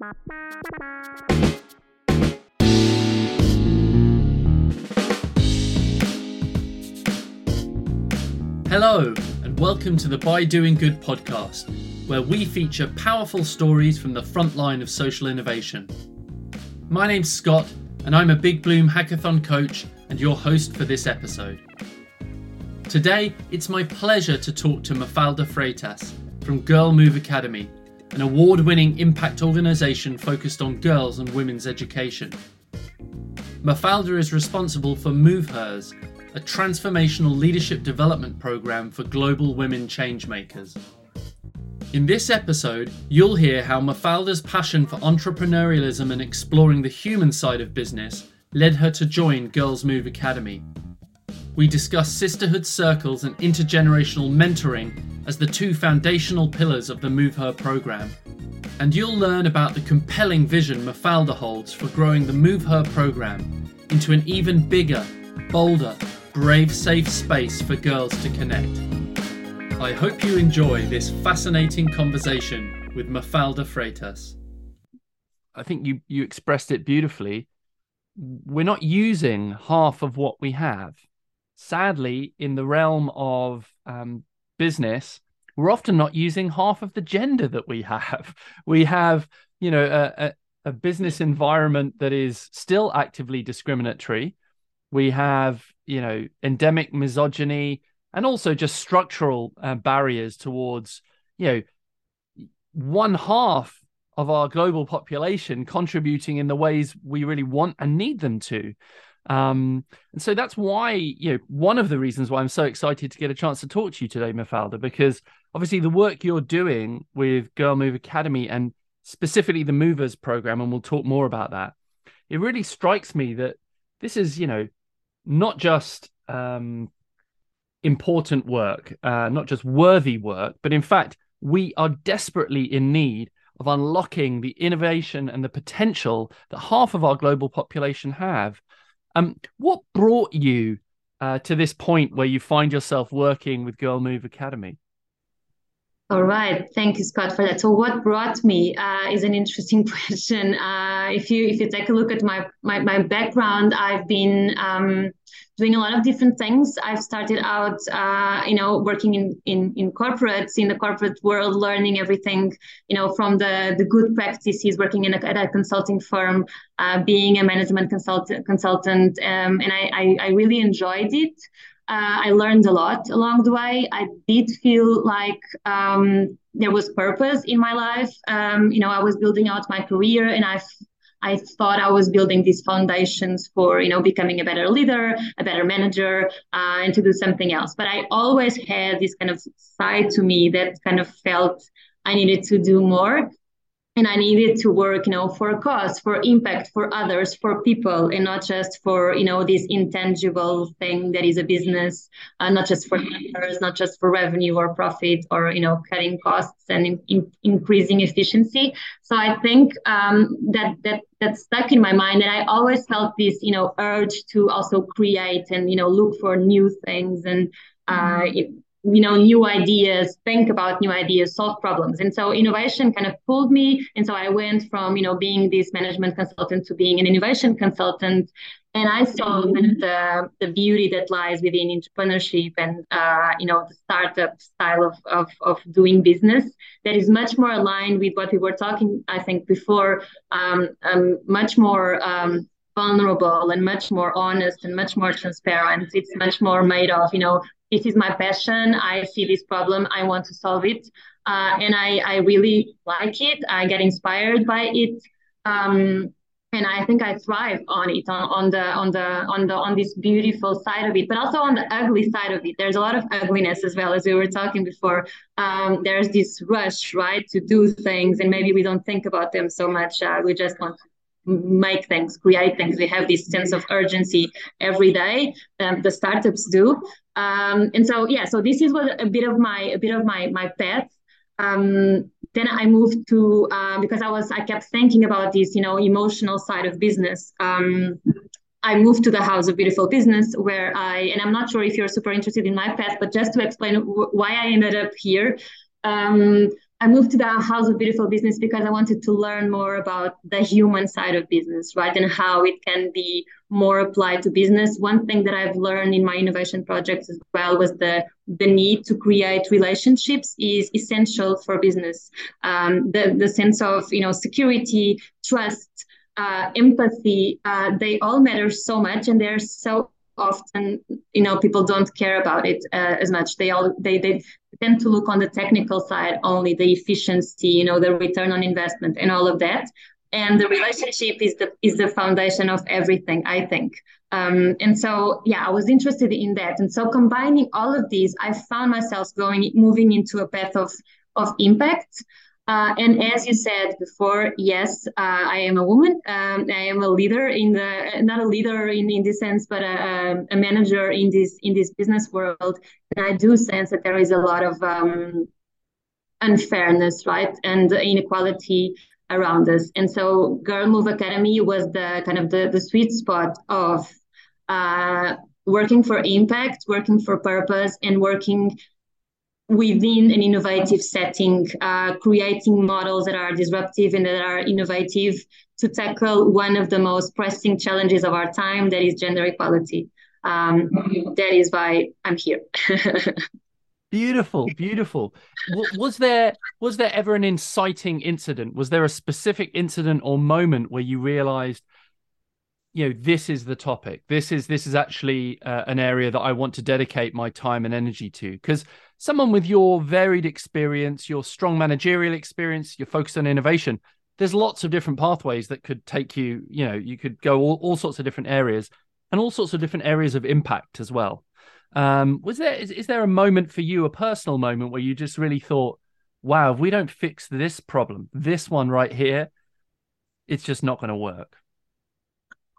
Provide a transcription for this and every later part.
Hello, and welcome to the By Doing Good podcast, where we feature powerful stories from the front line of social innovation. My name's Scott, and I'm a Big Bloom Hackathon coach and your host for this episode. Today, it's my pleasure to talk to Mafalda Freitas from Girl Move Academy, an award winning impact organisation focused on girls and women's education. Mafalda is responsible for MOVHERS, a transformational leadership development program for global women changemakers. In this episode, you'll hear how Mafalda's passion for entrepreneurialism and exploring the human side of business led her to join Girls Move Academy. We discuss sisterhood circles and intergenerational mentoring as the two foundational pillars of the MOVHER program. And you'll learn about the compelling vision Mafalda holds for growing the MOVHER program into an even bigger, bolder, brave, safe space for girls to connect. I hope you enjoy this fascinating conversation with Mafalda Freitas. I think you, you expressed it beautifully. We're not using half of what we have. Sadly, in the realm of um, business, we're often not using half of the gender that we have. We have, you know, a, a, a business environment that is still actively discriminatory we have you know endemic misogyny and also just structural uh, barriers towards you know one half of our global population contributing in the ways we really want and need them to um, and so that's why you know one of the reasons why i'm so excited to get a chance to talk to you today mafalda because obviously the work you're doing with girl move academy and specifically the MOVHERS program and we'll talk more about that it really strikes me that this is you know not just um, important work, uh, not just worthy work, but in fact, we are desperately in need of unlocking the innovation and the potential that half of our global population have. Um, what brought you uh, to this point where you find yourself working with Girl Move Academy? All right, thank you, Scott, for that. So, what brought me uh, is an interesting question. Uh, if you if you take a look at my my, my background, I've been um, doing a lot of different things. I've started out, uh, you know, working in, in in corporates in the corporate world, learning everything, you know, from the the good practices, working in a, at a consulting firm, uh, being a management consultant consultant, um, and I, I I really enjoyed it. Uh, I learned a lot along the way. I did feel like um, there was purpose in my life. Um, you know, I was building out my career, and I I thought I was building these foundations for you know becoming a better leader, a better manager, uh, and to do something else. But I always had this kind of side to me that kind of felt I needed to do more and I needed to work, you know, for a cause, for impact, for others, for people, and not just for, you know, this intangible thing that is a business, uh, not just for numbers, not just for revenue or profit or, you know, cutting costs and in, in, increasing efficiency. So I think um, that that that stuck in my mind, and I always felt this, you know, urge to also create and, you know, look for new things and. Uh, it, you know new ideas think about new ideas solve problems. And so innovation kind of pulled me. And so i went from you know being this management consultant to being an innovation consultant. And i saw of the, the beauty that lies within entrepreneurship and uh, you know the startup style of, of, of doing business that is much more aligned with what we were talking i think before um, um, much more um, vulnerable and much more honest and much more transparent. It's much more made of, you know, this is my passion. I see this problem. I want to solve it. Uh, and I, I really like it. I get inspired by it. Um, and I think I thrive on it, on, on the on the on the on this beautiful side of it, but also on the ugly side of it. There's a lot of ugliness as well as we were talking before. Um, there's this rush, right, to do things, and maybe we don't think about them so much. Uh, we just want to make things, create things. We have this sense of urgency every day. Um, the startups do, um, and so yeah. So this is what a bit of my a bit of my my path. Um, then I moved to uh, because I was I kept thinking about this, you know, emotional side of business. Um, I moved to the House of Beautiful Business, where I and I'm not sure if you're super interested in my path, but just to explain w- why I ended up here. Um, I moved to the House of Beautiful Business because I wanted to learn more about the human side of business, right? And how it can be more applied to business. One thing that I've learned in my innovation projects as well was the the need to create relationships is essential for business. Um, the the sense of you know security, trust, uh, empathy, uh, they all matter so much, and they're so often you know people don't care about it uh, as much. They all they they tend to look on the technical side only the efficiency you know the return on investment and all of that. And the relationship is the is the foundation of everything i think. Um, and so yeah i was interested in that. And so combining all of these i found myself going moving into a path of of impact uh, and as you said before, yes, uh, I am a woman. Um, I am a leader in the not a leader in, in this sense, but a, a, manager in this in this business world. And I do sense that there is a lot of um, unfairness, right, and inequality around us. And so, Girl Move Academy was the kind of the the sweet spot of uh, working for impact, working for purpose, and working within an innovative setting, uh, creating models that are disruptive and that are innovative to tackle one of the most pressing challenges of our time, that is gender equality. Um, that is why I'm here. beautiful, beautiful. was there was there ever an inciting incident? Was there a specific incident or moment where you realized? you know this is the topic this is this is actually uh, an area that i want to dedicate my time and energy to because someone with your varied experience, your strong managerial experience, your focus on innovation, there's lots of different pathways that could take you, you know, you could go all, all sorts of different areas and all sorts of different areas of impact as well. Um, was there is, is there a moment for you, a personal moment where you just really thought, wow, if we don't fix this problem, this one right here, it's just not going to work?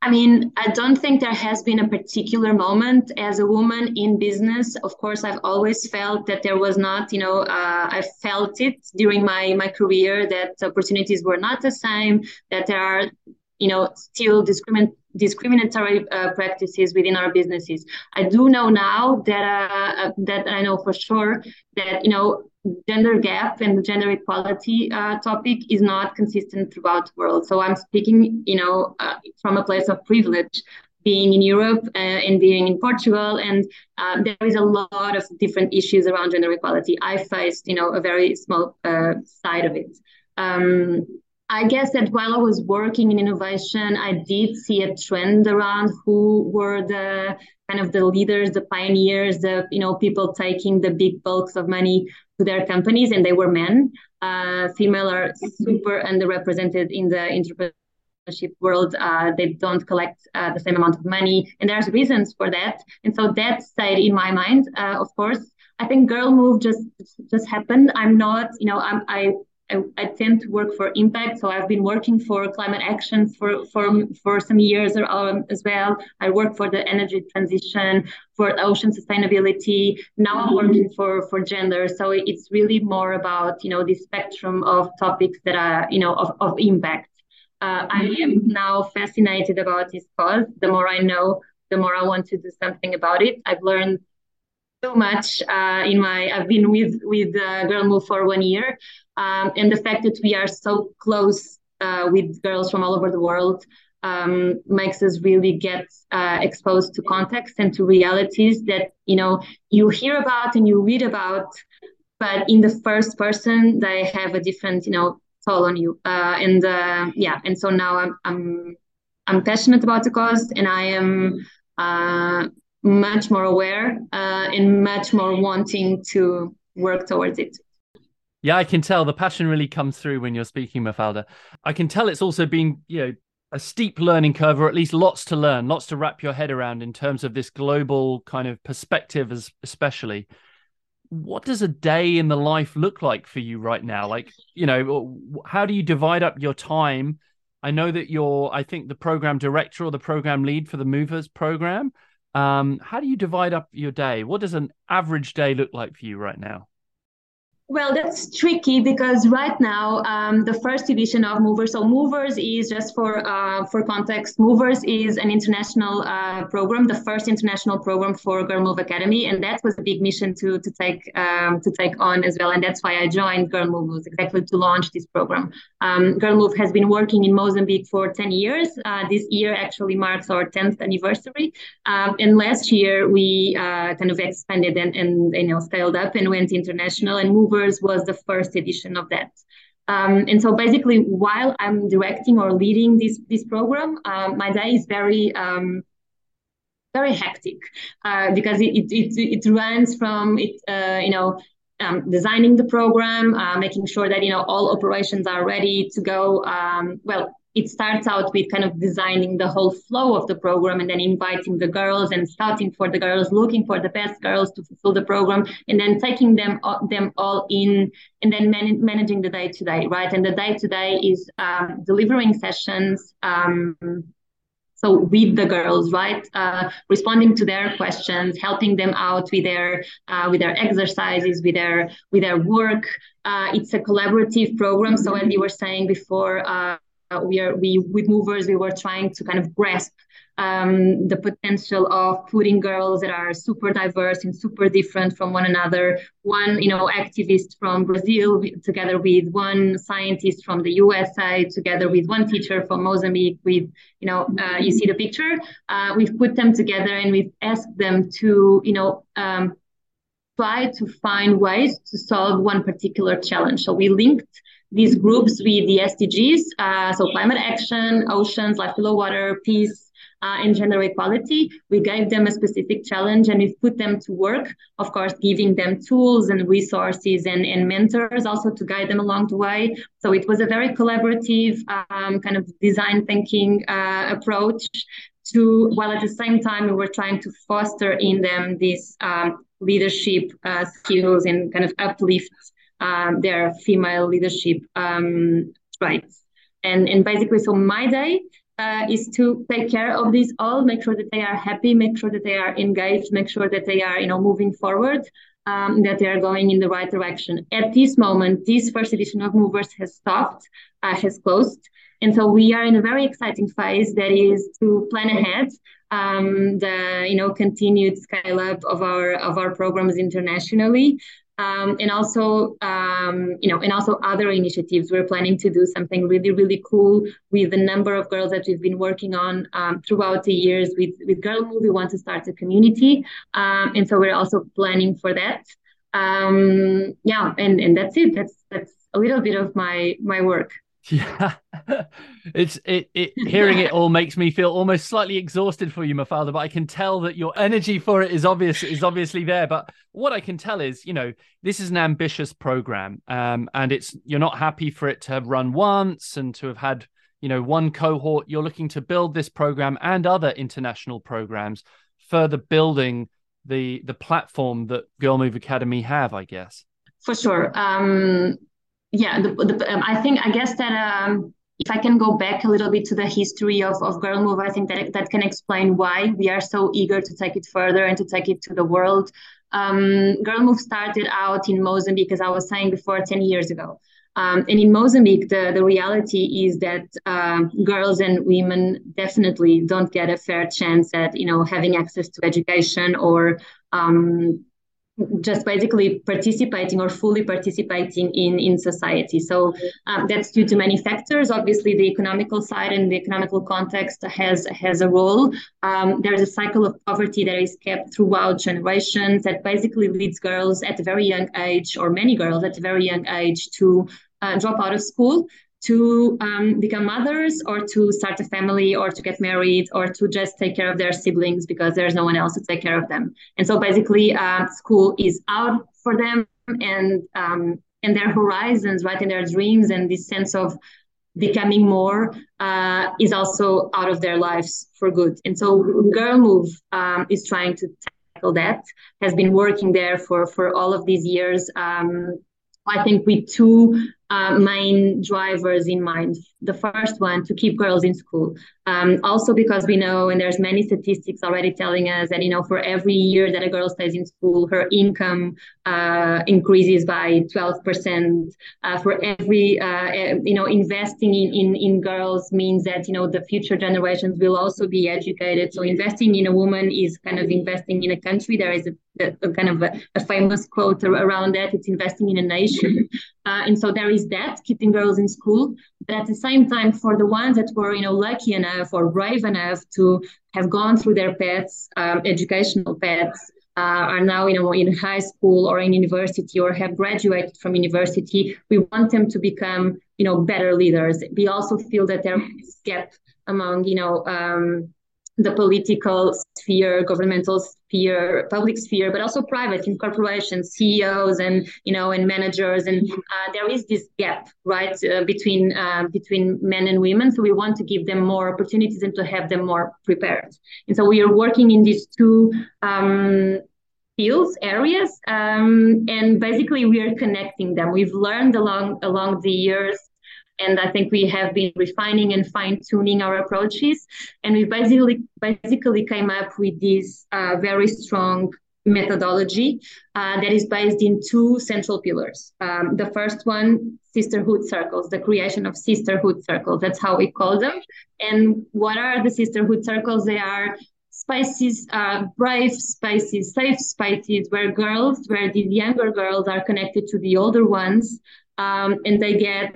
I mean, I don't think there has been a particular moment as a woman in business. Of course, I've always felt that there was not, you know, uh, I felt it during my my career that opportunities were not the same, that there are, you know, still discrimin- discriminatory uh, practices within our businesses. I do know now that uh, uh that I know for sure that you know gender gap and the gender equality uh, topic is not consistent throughout the world. So I'm speaking, you know, uh, from a place of privilege, being in Europe uh, and being in Portugal, and uh, there is a lot of different issues around gender equality. I faced, you know, a very small uh, side of it. Um, I guess that while I was working in innovation, I did see a trend around who were the kind of the leaders, the pioneers, the you know people taking the big bulks of money to their companies, and they were men. Uh, female are super underrepresented in the entrepreneurship world. Uh, they don't collect uh, the same amount of money, and there's reasons for that. And so that stayed in my mind. Uh, of course, I think Girl Move just just happened. I'm not, you know, I'm I I, I, tend to work for impact. So I've been working for climate action for for for some years um, as well. I work for the energy transition, for ocean sustainability. Now I'm working for for gender. So it's really more about you know the spectrum of topics that are you know of, of impact. Uh, I am now fascinated about this cause. The more I know, the more I want to do something about it. I've learned so much uh, in my i've been with with uh, girl move for one year um, and the fact that we are so close uh, with girls from all over the world um, makes us really get uh, exposed to context and to realities that you know you hear about and you read about but in the first person they have a different you know toll on you. Uh, and uh, yeah and so now i'm i'm i'm passionate about the cause and i am much more aware uh, and much more wanting to work towards it. Yeah, I can tell the passion really comes through when you're speaking, Mafalda. I can tell it's also been, you know, a steep learning curve, or at least lots to learn, lots to wrap your head around in terms of this global kind of perspective, as especially. What does a day in the life look like for you right now? Like, you know, how do you divide up your time? I know that you're, I think, the program director or the program lead for the MOVHERS program. Um, how do you divide up your day? What does an average day look like for you right now? Well, that's tricky because right now um, the first edition of MOVHERS. So MOVHERS is just for uh, for context. MOVHERS is an international uh, program, the first international program for Girl Move Academy, and that was a big mission to to take um, to take on as well. And that's why I joined Girl Move was exactly to launch this program. Um, Girl Move has been working in Mozambique for ten years. Uh, this year actually marks our tenth anniversary, um, and last year we uh, kind of expanded and, and you know scaled up and went international. And MOVHERS was the first edition of that. Um, and so basically, while I'm directing or leading this this program, um, my day is very um, very hectic uh, because it, it, it, it runs from it uh, you know um, designing the program, uh, making sure that you know all operations are ready to go. Um, well, it starts out with kind of designing the whole flow of the program and then inviting the girls and scouting for the girls, looking for the best girls to fulfill the program, and then taking them them all in and then man- managing the day to day, right? And the day to day is um, delivering sessions. Um, so with the girls right uh, responding to their questions helping them out with their uh, with their exercises with their with their work uh, it's a collaborative program so as you were saying before uh, we are we with MOVHERS we were trying to kind of grasp um, the potential of putting girls that are super diverse and super different from one another. One, you know, activist from Brazil together with one scientist from the USA, together with one teacher from Mozambique. With, you know, uh, you see the picture. Uh, we've put them together and we've asked them to, you know, um, try to find ways to solve one particular challenge. So we linked these groups with the SDGs, uh, so climate action, oceans, life below water, peace, uh, and gender equality. We gave them a specific challenge and we've put them to work, of course, giving them tools and resources and, and mentors also to guide them along the way. So it was a very collaborative um, kind of design thinking uh, approach to, while at the same time we were trying to foster in them these um, leadership uh, skills and kind of uplift um, their female leadership um, traits. And, and basically, so my day uh, is to take care of these all, make sure that they are happy, make sure that they are engaged, make sure that they are, you know, moving forward, um, that they are going in the right direction. At this moment, this first edition of MOVHERS has stopped, uh, has closed. And so we are in a very exciting phase that is to plan ahead um, the you know continued scale up of our of our programs internationally um, and also um, you know and also other initiatives. We're planning to do something really really cool with the number of girls that we've been working on um, throughout the years with with girl move. We want to start a community um, and so we're also planning for that. Um, yeah and and that's it. That's that's a little bit of my my work yeah, it's it, it. Hearing it all makes me feel almost slightly exhausted for you, Mafalda. But I can tell that your energy for it is obvious is obviously there. But what I can tell is, you know, this is an ambitious program, um, and it's you're not happy for it to have run once and to have had you know one cohort. You're looking to build this program and other international programs, further building the the platform that Girl Move Academy have. I guess for sure. Um yeah, the, the, um, I think I guess that um, if I can go back a little bit to the history of, of Girl Move, I think that that can explain why we are so eager to take it further and to take it to the world. Um, Girl Move started out in Mozambique, as I was saying before, 10 years ago. Um, and in Mozambique, the, the reality is that uh, girls and women definitely don't get a fair chance at, you know, having access to education or um, just basically participating or fully participating in in society. So um, that's due to many factors. Obviously the economical side and the economical context has has a role. Um, there's a cycle of poverty that is kept throughout generations that basically leads girls at a very young age or many girls at a very young age to uh, drop out of school to um, become mothers or to start a family or to get married or to just take care of their siblings because there's no one else to take care of them. And so basically, uh, school is out for them and um, and their horizons, right, and their dreams and this sense of becoming more uh, is also out of their lives for good. And so Girl Move um, is trying to tackle that, has been working there for for all of these years. Um, I think with two uh, main drivers in mind. The first one to keep girls in school. Um, also because we know, and there's many statistics already telling us that you know for every year that a girl stays in school, her income uh, increases by 12%. Uh, for every uh, you know investing in, in in girls means that you know the future generations will also be educated. So investing in a woman is kind of investing in a country. There is a a, a kind of a, a, famous quote around that. It's investing in a nation, uh, and so there is that keeping girls in school. But at the same time, for the ones that were you know lucky enough or brave enough to have gone through their paths, um, educational paths. Uh, are now you know in high school or in university or have graduated from university we want them to become you know better leaders we also feel that there is a gap among you know um, the political sphere, governmental sphere, public sphere, but also private in corporations, CEOs, and you know, and managers, and uh, there is this gap, right, uh, between uh, between men and women. So we want to give them more opportunities and to have them more prepared. And so we are working in these two. Um, fields areas um, and basically we are connecting them we've learned along along the years and I think we have been refining and fine tuning our approaches. And we basically basically came up with this uh, very strong methodology uh, that is based in two central pillars. Um, the first one, sisterhood circles, the creation of sisterhood circles. That's how we call them. And what are the sisterhood circles? They are spaces, uh, brave spaces, safe spaces where girls, where the younger girls are connected to the older ones, um, and they get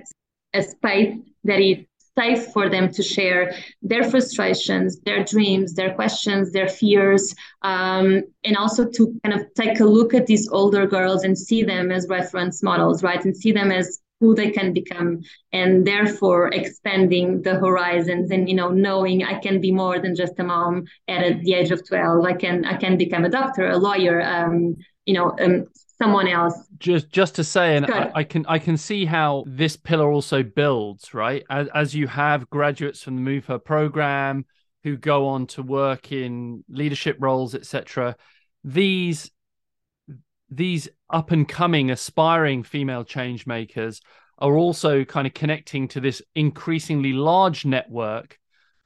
a space that is safe for them to share their frustrations, their dreams, their questions, their fears, um, and also to kind of take a look at these older girls and see them as reference models, right? And see them as who they can become and therefore expanding the horizons and you know knowing i can be more than just a mom at the age of 12 i can i can become a doctor a lawyer um, you know um, someone else. Just just to say, and I, I, can I can see how this pillar also builds, right? As, as you have graduates from the MOVHER program who go on to work in leadership roles, etc. These these up and coming aspiring female change makers are also kind of connecting to this increasingly large network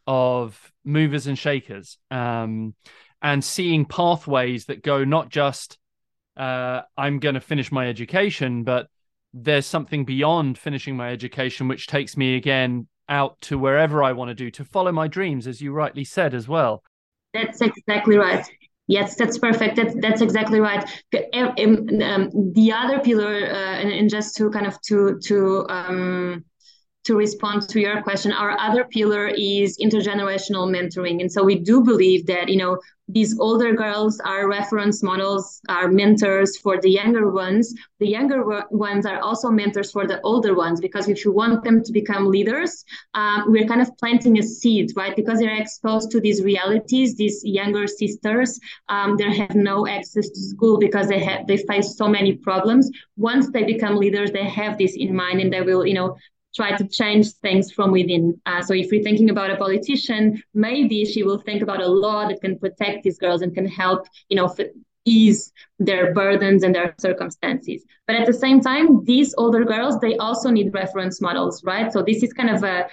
of movers and shakers um, and seeing pathways that go not just uh, I'm going to finish my education, but there's something beyond finishing my education, which takes me again out to wherever I want to do to follow my dreams, as you rightly said as well. That's exactly right. Yes, that's perfect. That's that's exactly right. Um, the other pillar, uh, and, and, just to kind of to to um, to respond to your question, our other pillar is intergenerational mentoring. And so we do believe that, you know, these older girls are reference models, are mentors for the younger ones. The younger ones are also mentors for the older ones because if you want them to become leaders, um, we're kind of planting a seed, right? Because they're exposed to these realities. These younger sisters, um, they have no access to school because they have they face so many problems. Once they become leaders, they have this in mind and they will, you know, try to change things from within. Uh, so if we're thinking about a politician, maybe she will think about a law that can protect these girls and can help, you know, ease their burdens and their circumstances. But at the same time, these older girls, they also need reference models, right? So this is kind of a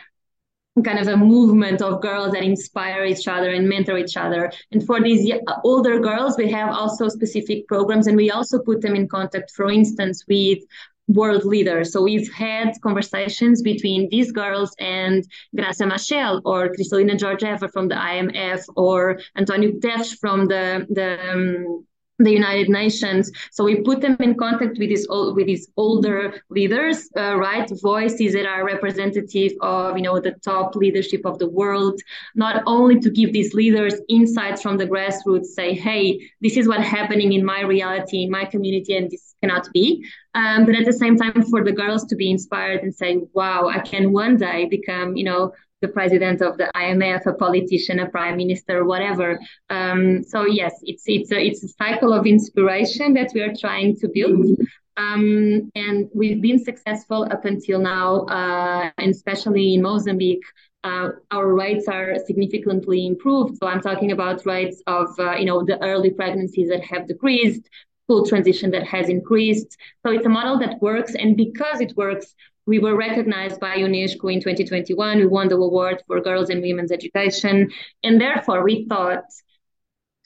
kind of a movement of girls that inspire each other and mentor each other. And for these older girls, we have also specific programs and we also put them in contact, for instance, with world leaders. So we've had conversations between these girls and Gracia Machel or Kristalina Georgieva from the IMF or Antonio Guterres from the, the um, the United Nations. So we put them in contact with these old, with these older leaders, uh, right? Voices that are representative of you know the top leadership of the world. Not only to give these leaders insights from the grassroots, say, hey, this is what's happening in my reality, in my community, and this cannot be. Um, but at the same time, for the girls to be inspired and say, wow, I can one day become, you know, the president of the IMF, a politician, a prime minister, whatever. Um, so yes, it's it's a, it's a cycle of inspiration that we are trying to build. Um, and we've been successful up until now, uh, and especially in Mozambique, uh, our rates are significantly improved. So I'm talking about rates of, uh, you know, the early pregnancies that have decreased, school transition that has increased. So it's a model that works. And because it works, we were recognized by UNESCO in 2021. We won the award for girls and women's education. And therefore, we thought,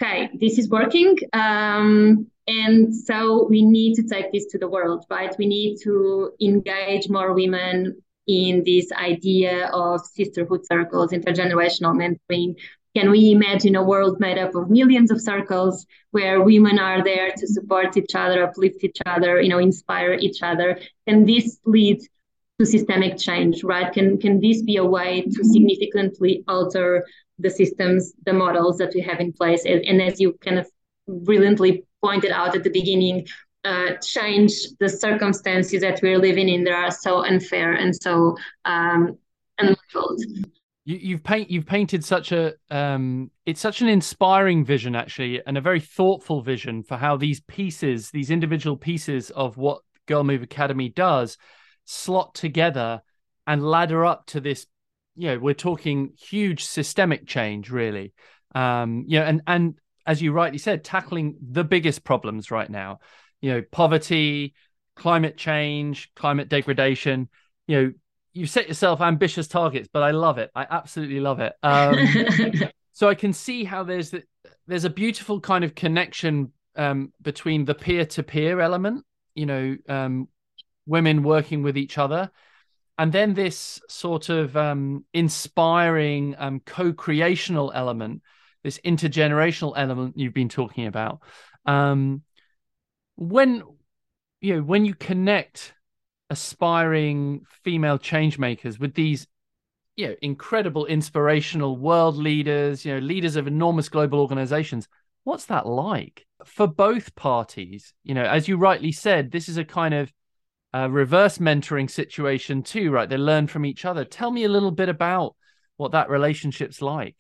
okay, this is working. Um, and so we need to take this to the world, right? We need to engage more women in this idea of sisterhood circles, intergenerational mentoring. Can we imagine a world made up of millions of circles where women are there to support each other, uplift each other, you know, inspire each other? Can this lead to systemic change, right? Can can this be a way to significantly alter the systems, the models that we have in place? And, and as you kind of brilliantly pointed out at the beginning, uh, change the circumstances that we're living in that are so unfair and so um. You, have paint you've painted such a um, it's such an inspiring vision actually, and a very thoughtful vision for how these pieces, these individual pieces of what Girl Move Academy does, slot together and ladder up to this you know we're talking huge systemic change really. Um you know and and as you rightly said tackling the biggest problems right now you know poverty climate change climate degradation. You know you set yourself ambitious targets but i love it. I absolutely love it. Um so i can see how there's the, there's a beautiful kind of connection um between the peer-to-peer element you know um women working with each other. And then this sort of um, inspiring um, co-creational element this intergenerational element you've been talking about um, when you know when you connect aspiring female change makers with these you know incredible inspirational world leaders you know leaders of enormous global organizations what's that like? For both parties you know as you rightly said this is a kind of a reverse mentoring situation too, right? They learn from each other. Tell me a little bit about what that relationship's like.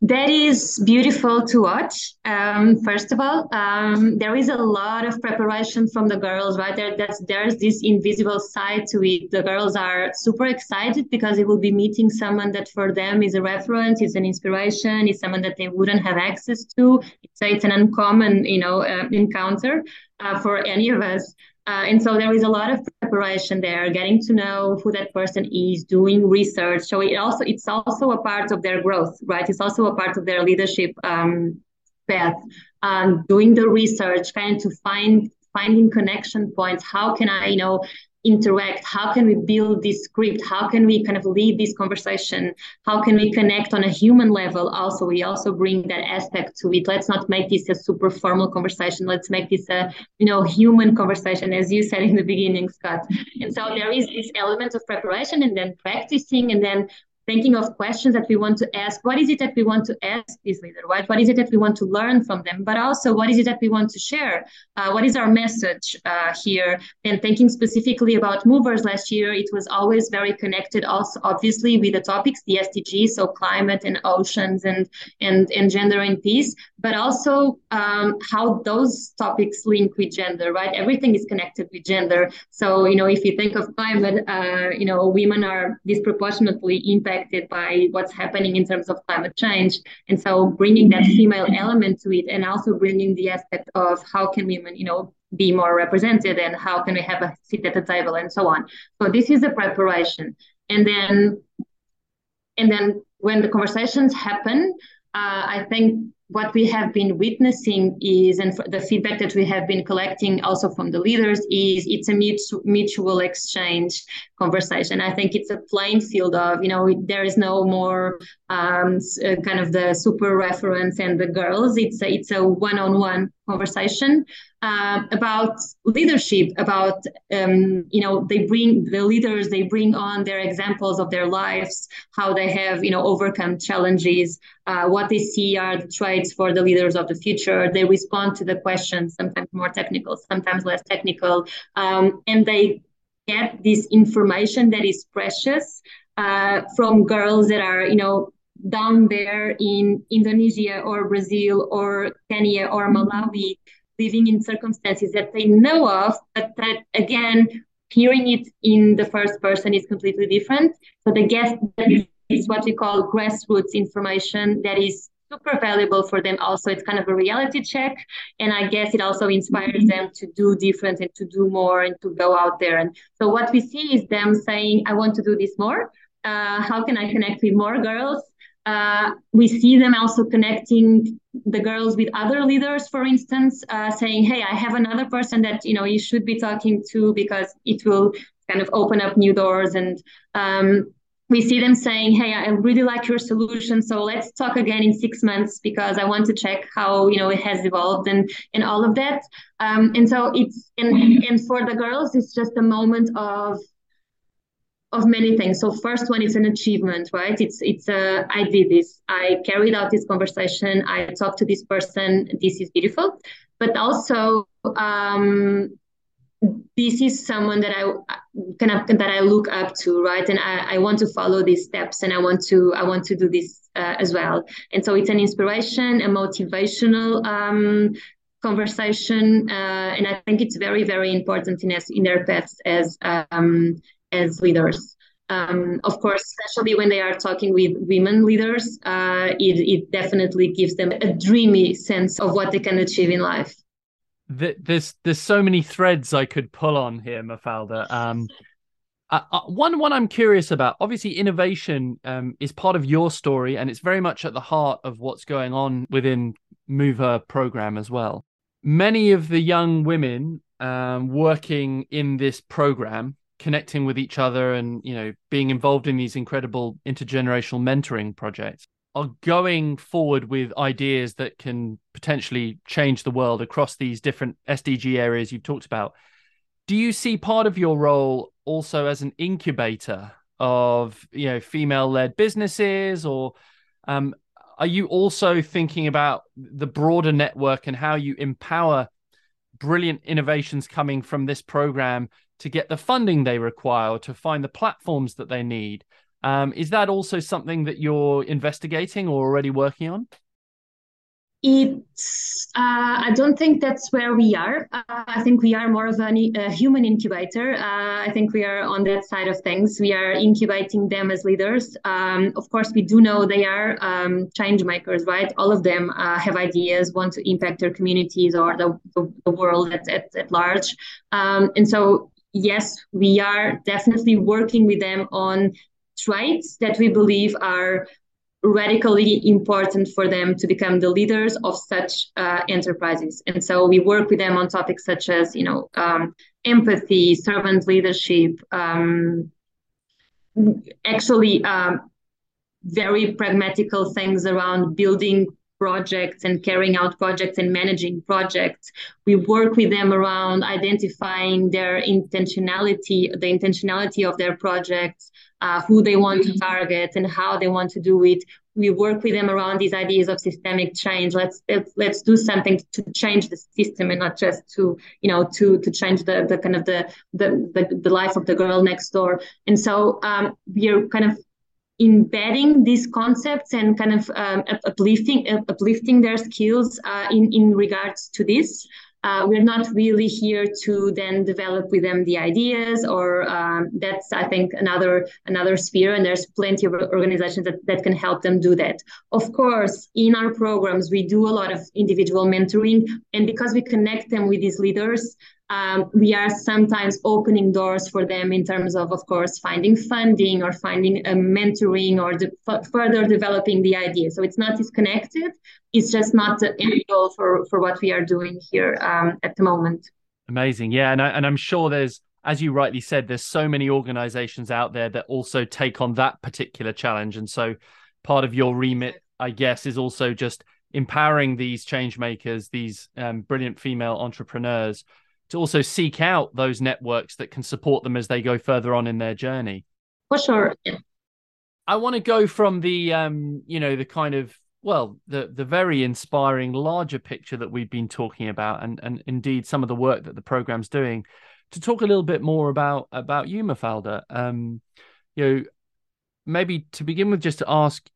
That is beautiful to watch. Um, first of all, um, there is a lot of preparation from the girls, right? There, that's, there's this invisible side to it. The girls are super excited because they will be meeting someone that for them is a reference, is an inspiration, is someone that they wouldn't have access to. So it's an uncommon, you know, uh, encounter uh, for any of us. Uh, and so there is a lot of preparation there, getting to know who that person is, doing research. So it also it's also a part of their growth, right? It's also a part of their leadership um, path. Um, doing the research, trying to find finding connection points. How can I, you know, interact? How can we build this script? How can we kind of lead this conversation? How can we connect on a human level? Also we also bring that aspect to it. Let's not make this a super formal conversation. Let's make this a you know human conversation as you said in the beginning scott. And so there is this element of preparation and then practicing and then thinking of questions that we want to ask. What is it that we want to ask this leader, right? What is it that we want to learn from them? But also, what is it that we want to share? Uh, what is our message uh, here? And thinking specifically about MOVHERS last year, it was always very connected, also obviously with the topics, the SDGs, so climate and oceans and and and gender and peace, but also um, how those topics link with gender, right? Everything is connected with gender. So you know, if you think of climate, uh, you know, women are disproportionately impacted affected by what's happening in terms of climate change. And so bringing that female element to it and also bringing the aspect of how can women, you know, be more represented and how can we have a seat at the table and so on. So this is the preparation. And then and then when the conversations happen, uh, I think what we have been witnessing is, and the feedback that we have been collecting also from the leaders is it's a mutual exchange conversation. I think it's a playing field of, you know, there is no more um, uh, kind of the super reference and the girls. It's a, it's a one-on-one conversation uh, about leadership, about, um, you know, they bring the leaders, they bring on their examples of their lives, how they have, you know, overcome challenges, uh, what they see are the traits for the leaders of the future. They respond to the questions, sometimes more technical, sometimes less technical, um, and they get this information that is precious uh, from girls that are, you know, down there in Indonesia or Brazil or Kenya or Malawi, living in circumstances that they know of, but that again, hearing it in the first person is completely different. So the guest is what we call grassroots information that is super valuable for them also. It's kind of a reality check and i guess it also inspires them to do different and to do more and to go out there. And so what we see is them saying i want to do this more. Uh, how can i connect with more girls uh, we see them also connecting the girls with other leaders for instance uh, saying hey i have another person that you know you should be talking to because it will kind of open up new doors and um, we see them saying, "Hey, I really like your solution, so let's talk again in six months because I want to check how you know it has evolved and and all of that." Um, and so it's and and for the girls, it's just a moment of of many things. So first one is an achievement, right? It's it's a I did this. I carried out this conversation. I talked to this person. This is beautiful. But also um, this is someone that I of that I look up to, right? And I, I want to follow these steps, and I want to I want to do this uh, as well. And so it's an inspiration, a motivational um, conversation, uh, and I think it's very very important in us in their paths as um, as leaders. Um, of course, especially when they are talking with women leaders, uh, it, it definitely gives them a dreamy sense of what they can achieve in life there's there's so many threads I could pull on here, Mafalda. Um, uh, uh, one one I'm curious about. Obviously, innovation um, is part of your story, and it's very much at the heart of what's going on within MOVHER program as well. Many of the young women um, working in this program, connecting with each other, and you know, being involved in these incredible intergenerational mentoring projects, are going forward with ideas that can potentially change the world across these different SDG areas you've talked about. Do you see part of your role also as an incubator of you know female-led businesses, or um, are you also thinking about the broader network and how you empower brilliant innovations coming from this program to get the funding they require, to find the platforms that they need? Um, is that also something that you're investigating or already working on? It's, uh, I don't think that's where we are. Uh, I think we are more of an, a human incubator. Uh, I think we are on that side of things. We are incubating them as leaders. Um, of course, we do know they are um, change makers, right? All of them uh, have ideas, want to impact their communities or the, the, the world at, at, at large. Um, and so, yes, we are definitely working with them on traits that we believe are radically important for them to become the leaders of such uh, enterprises. And so we work with them on topics such as, you know, um, empathy, servant leadership, um, actually um, very pragmatical things around building projects and carrying out projects and managing projects. We work with them around identifying their intentionality, the intentionality of their projects, uh, who they want to target and how they want to do it. We work with them around these ideas of systemic change. Let's let's, let's do something to change the system and not just to you know to to change the, the kind of the, the the the life of the girl next door. And so um, we're kind of embedding these concepts and kind of um, uplifting uplifting their skills uh, in in regards to this. Uh, we're not really here to then develop with them the ideas or um, that's i think another another sphere and there's plenty of organizations that, that can help them do that of course in our programs we do a lot of individual mentoring and because we connect them with these leaders um, we are sometimes opening doors for them in terms of, of course, finding funding or finding a mentoring or de- f- further developing the idea. So it's not disconnected. It's just not the end goal for, for what we are doing here um, at the moment. Amazing. Yeah. And, I, and I'm sure there's, as you rightly said, there's so many organizations out there that also take on that particular challenge. And so part of your remit, I guess, is also just empowering these change makers, these um, brilliant female entrepreneurs to also seek out those networks that can support them as they go further on in their journey. For sure. I want to go from the um, you know, the kind of well, the the very inspiring larger picture that we've been talking about and and indeed some of the work that the program's doing to talk a little bit more about about you, Mafalda. Um, you know, maybe to begin with just to ask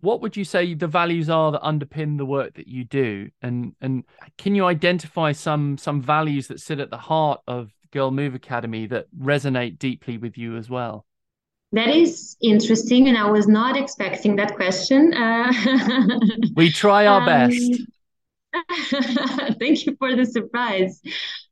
what would you say the values are that underpin the work that you do and and can you identify some some values that sit at the heart of girl move academy that resonate deeply with you as well That is interesting, and I was not expecting that question. Uh, we try our um, best. thank you for the surprise.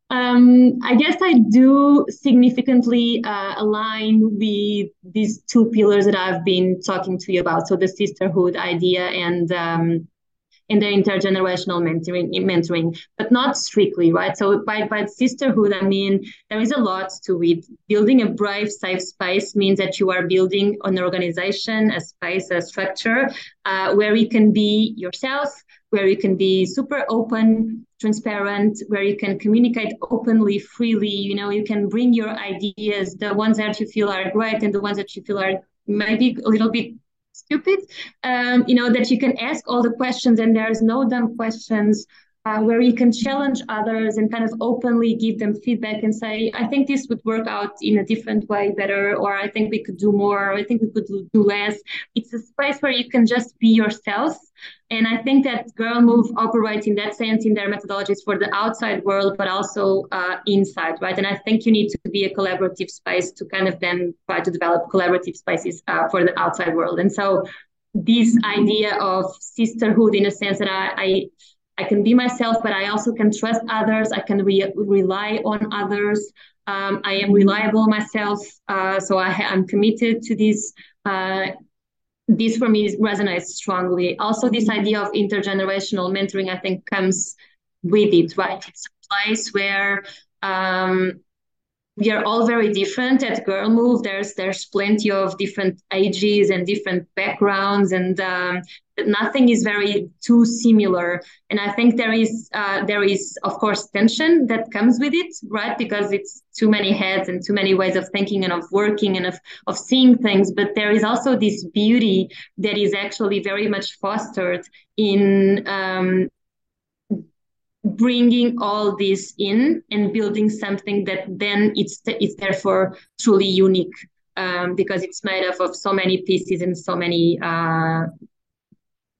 Um, I guess I do significantly uh, align with these two pillars that I've been talking to you about. So the sisterhood idea and um, in the intergenerational mentoring, mentoring, but not strictly, right? So by, by sisterhood, I mean, there is a lot to it. Building a brave, safe space means that you are building an organization, a space, a structure uh, where you can be yourself, where you can be super open, transparent, where you can communicate openly, freely. You know, you can bring your ideas, the ones that you feel are great and the ones that you feel are maybe a little bit stupid um, you know that you can ask all the questions and there's no dumb questions uh, where you can challenge others and kind of openly give them feedback and say, I think this would work out in a different way better, or I think we could do more, or I think we could do less. It's a space where you can just be yourself. And I think that Girl Move operates in that sense in their methodologies for the outside world, but also uh, inside, right? And I think you need to be a collaborative space to kind of then try to develop collaborative spaces uh, for the outside world. And so this idea of sisterhood in a sense that I, I I can be myself, but I also can trust others. I can re- rely on others. Um, I am reliable myself, uh, so I am committed to this. Uh, this for me resonates strongly. Also, this idea of intergenerational mentoring, I think, comes with it. Right, it's a place where um, we are all very different at Girl Move. There's there's plenty of different ages and different backgrounds, and um, nothing is very too similar. And I think there is uh, there is of course tension that comes with it, right? Because it's too many heads and too many ways of thinking and of working and of of seeing things. But there is also this beauty that is actually very much fostered in um, bringing all this in and building something that then it's it's therefore truly unique um, because it's made up of so many pieces and so many uh,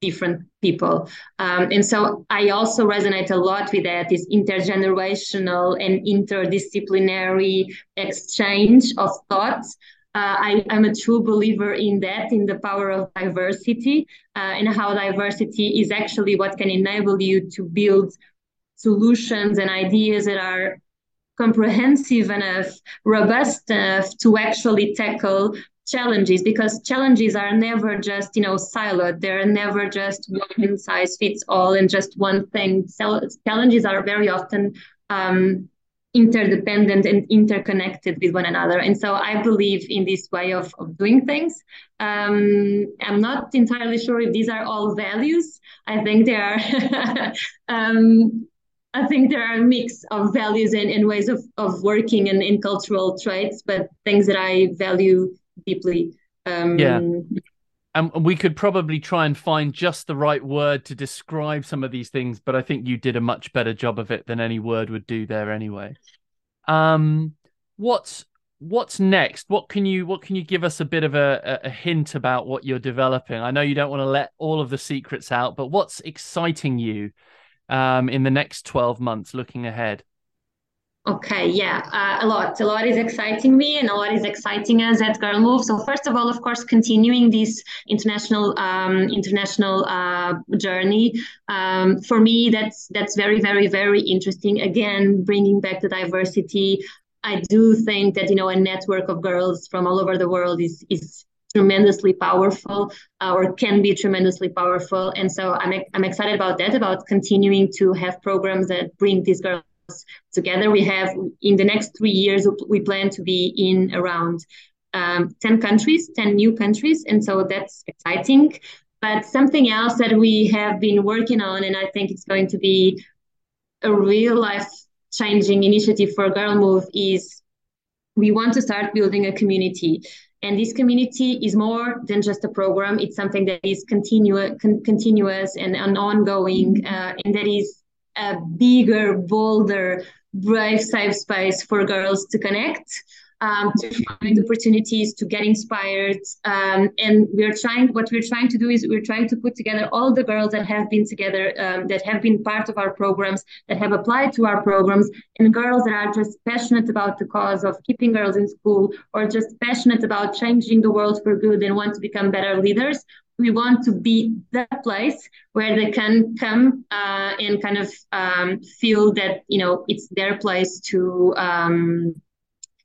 different people. Um, and so i also resonate a lot with that this intergenerational and interdisciplinary exchange of thoughts. Uh, I, am a true believer in that, in the power of diversity, uh, and how diversity is actually what can enable you to build solutions and ideas that are comprehensive enough, robust enough to actually tackle challenges because challenges are never just you know siloed. They're never just one size fits all and just one thing. So challenges are very often um, interdependent and interconnected with one another. And so i believe in this way of, of doing things. Um, i'm not entirely sure if these are all values. I think they are. Um, I think there are a mix of values and, and ways of, of working and in cultural traits, but things that I value deeply. Um, yeah. And we could probably try and find just the right word to describe some of these things, but I think you did a much better job of it than any word would do there anyway. Um, what's what's next? What can you what can you give us a bit of a, a hint about what you're developing? I know you don't want to let all of the secrets out, but what's exciting you um, in the next 12 months looking ahead? Okay, yeah, uh, a lot. A lot is exciting me, and a lot is exciting us at Girl Move. So first of all, of course, continuing this international um, international uh, journey. Um, for me, that's that's very, very, very interesting. Again, bringing back the diversity. I do think that you know a network of girls from all over the world is is tremendously powerful uh, or can be tremendously powerful. And so I'm, I'm excited about that, about continuing to have programs that bring these girls together. We have in the next three years, we plan to be in around um, 10 countries, 10 new countries. And so that's exciting. But something else that we have been working on, and I think it's going to be a real life changing initiative for Girl Move, is we want to start building a community. And this community is more than just a program. It's something that is continu- con- continuous and, and ongoing, uh, and that is a bigger, bolder, brave, safe space for girls to connect. Um, to find opportunities, to get inspired. Um, and we're trying, what we're trying to do is we're trying to put together all the girls that have been together, um, that have been part of our programs, that have applied to our programs, and girls that are just passionate about the cause of keeping girls in school or just passionate about changing the world for good and want to become better leaders we want to be the place where they can come uh, and kind of um, feel that you know it's their place to um,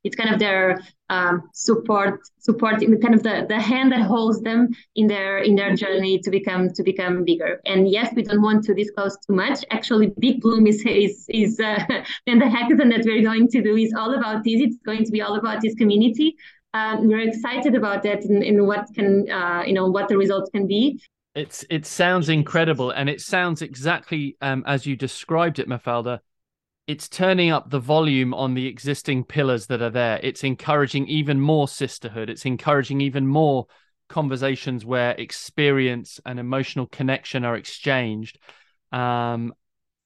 it's kind of their um, support support in kind of the, the hand that holds them in their in their journey to become to become bigger. And yes we don't want to disclose too much. Actually big bloom is is is uh, and the hackathon that we're going to do is all about this. It's going to be all about this community. Um, we're excited about that and, and what can uh, you know what the results can be. It's it sounds incredible and it sounds exactly um, as you described it mafalda it's turning up the volume on the existing pillars that are there. It's encouraging even more sisterhood. It's encouraging even more conversations where experience and emotional connection are exchanged. Um,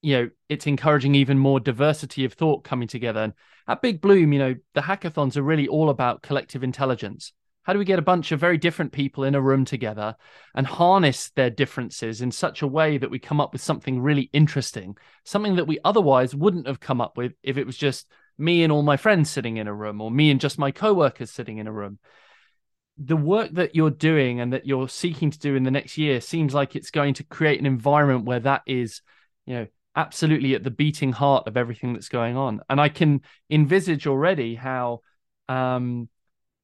you know it's encouraging even more diversity of thought coming together. And at Big Bloom, you know, the hackathons are really all about collective intelligence. How do we get a bunch of very different people in a room together and harness their differences in such a way that we come up with something really interesting, something that we otherwise wouldn't have come up with if it was just me and all my friends sitting in a room or me and just my coworkers sitting in a room? The work that you're doing and that you're seeking to do in the next year seems like it's going to create an environment where that is, you know, absolutely at the beating heart of everything that's going on. And I can envisage already how um,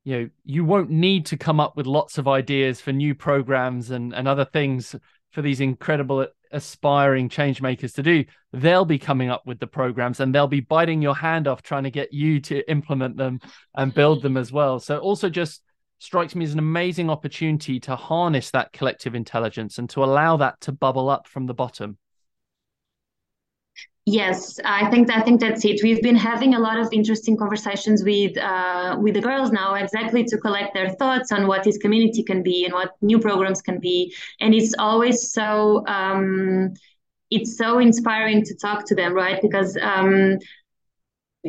you know you won't need to come up with lots of ideas for new programs and, and other things for these incredible aspiring change makers to do. They'll be coming up with the programs and they'll be biting your hand off trying to get you to implement them and build them as well. So also just strikes me as an amazing opportunity to harness that collective intelligence and to allow that to bubble up from the bottom Yes, I think I think that's it. We've been having a lot of interesting conversations with uh, with the girls now, exactly to collect their thoughts on what this community can be and what new programs can be. And it's always so um, it's so inspiring to talk to them, right? Because um,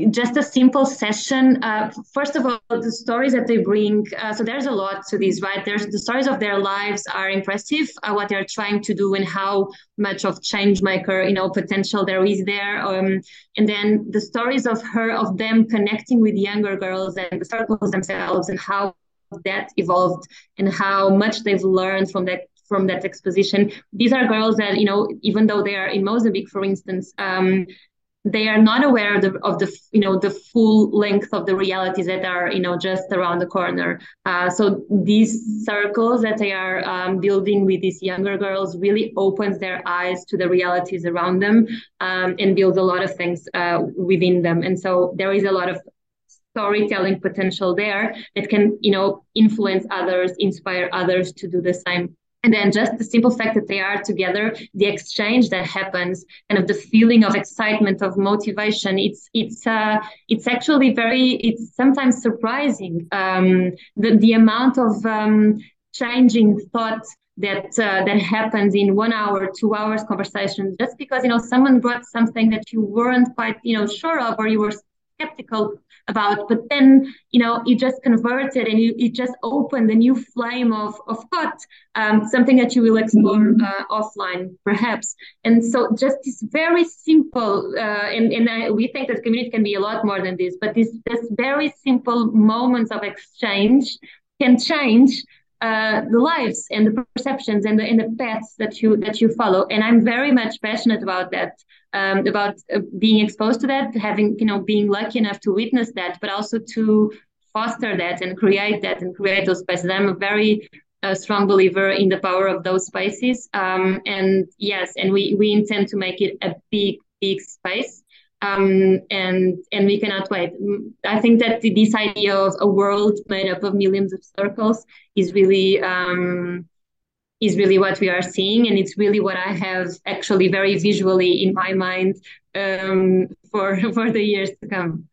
just a simple session. Uh, first of all, the stories that they bring. Uh, so there's a lot to these, right? There's the stories of their lives are impressive. Uh, what they're trying to do and how much of change maker, you know, potential there is there. Um, and then the stories of her, of them connecting with younger girls and the circles themselves and how that evolved and how much they've learned from that from that exposition. These are girls that, you know, even though they are in Mozambique, for instance, um, they are not aware of the, of the you know the full length of the realities that are you know just around the corner. Uh, so these circles that they are um, building with these younger girls really opens their eyes to the realities around them um, and builds a lot of things uh, within them. And so there is a lot of storytelling potential there that can you know influence others inspire others to do the same and then just the simple fact that they are together the exchange that happens kind of the feeling of excitement of motivation it's it's uh it's actually very it's sometimes surprising um the the amount of um changing thought that uh, that happens in one hour two hours conversation. Just because you know someone brought something that you weren't quite you know sure of or you were skeptical about but then you know you just converted and you, you just opened a new flame of, of thought um, something that you will explore mm-hmm. uh, offline perhaps and so just this very simple uh, and, and I, we think that community can be a lot more than this but this this very simple moments of exchange can change uh, the lives and the perceptions and the, and the paths that you that you follow. And i'm very much passionate about that um, about uh, being exposed to that having you know being lucky enough to witness that but also to foster that and create that and create those spaces i'm a very uh, strong believer in the power of those spaces um, and yes and we we intend to make it a big big space um, and and we cannot wait. I think that this idea of a world made up of millions of circles is really um, is really what we are seeing, and it's really what I have actually very visually in my mind um, for for the years to come.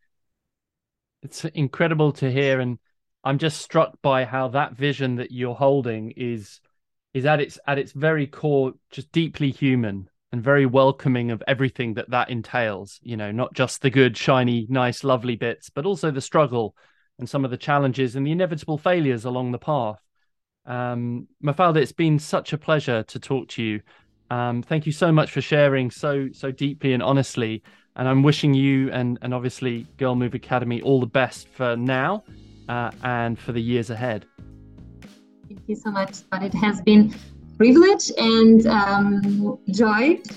It's incredible to hear, and I'm just struck by how that vision that you're holding is is at its at its very core just deeply human and very welcoming of everything that that entails you know not just the good shiny nice lovely bits but also the struggle and some of the challenges and the inevitable failures along the path. Um, Mafalda, it's been such a pleasure to talk to you. Um, thank you so much for sharing so so deeply and honestly. And I'm wishing you and and obviously Girl Move Academy all the best for now uh, and for the years ahead. Thank you so much, But It has been privilege and um, joy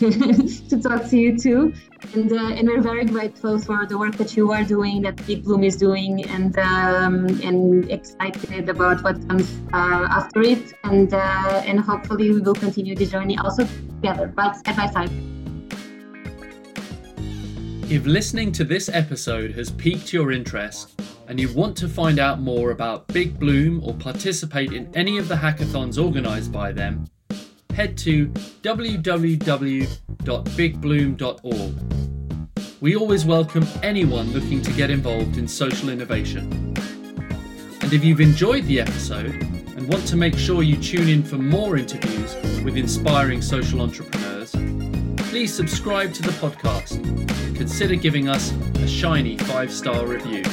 to talk to you too. And, uh, and we're very grateful for the work that you are doing, that Big Bloom is doing, and um, and excited about what comes uh, after it. And uh, and hopefully we will continue the journey also together, right side by side. If listening to this episode has piqued your interest and you want to find out more about Big Bloom or participate in any of the hackathons organised by them, head to www.bigbloom.org. We always welcome anyone looking to get involved in social innovation. And if you've enjoyed the episode and want to make sure you tune in for more interviews with inspiring social entrepreneurs, please subscribe to the podcast and consider giving us a shiny five star review.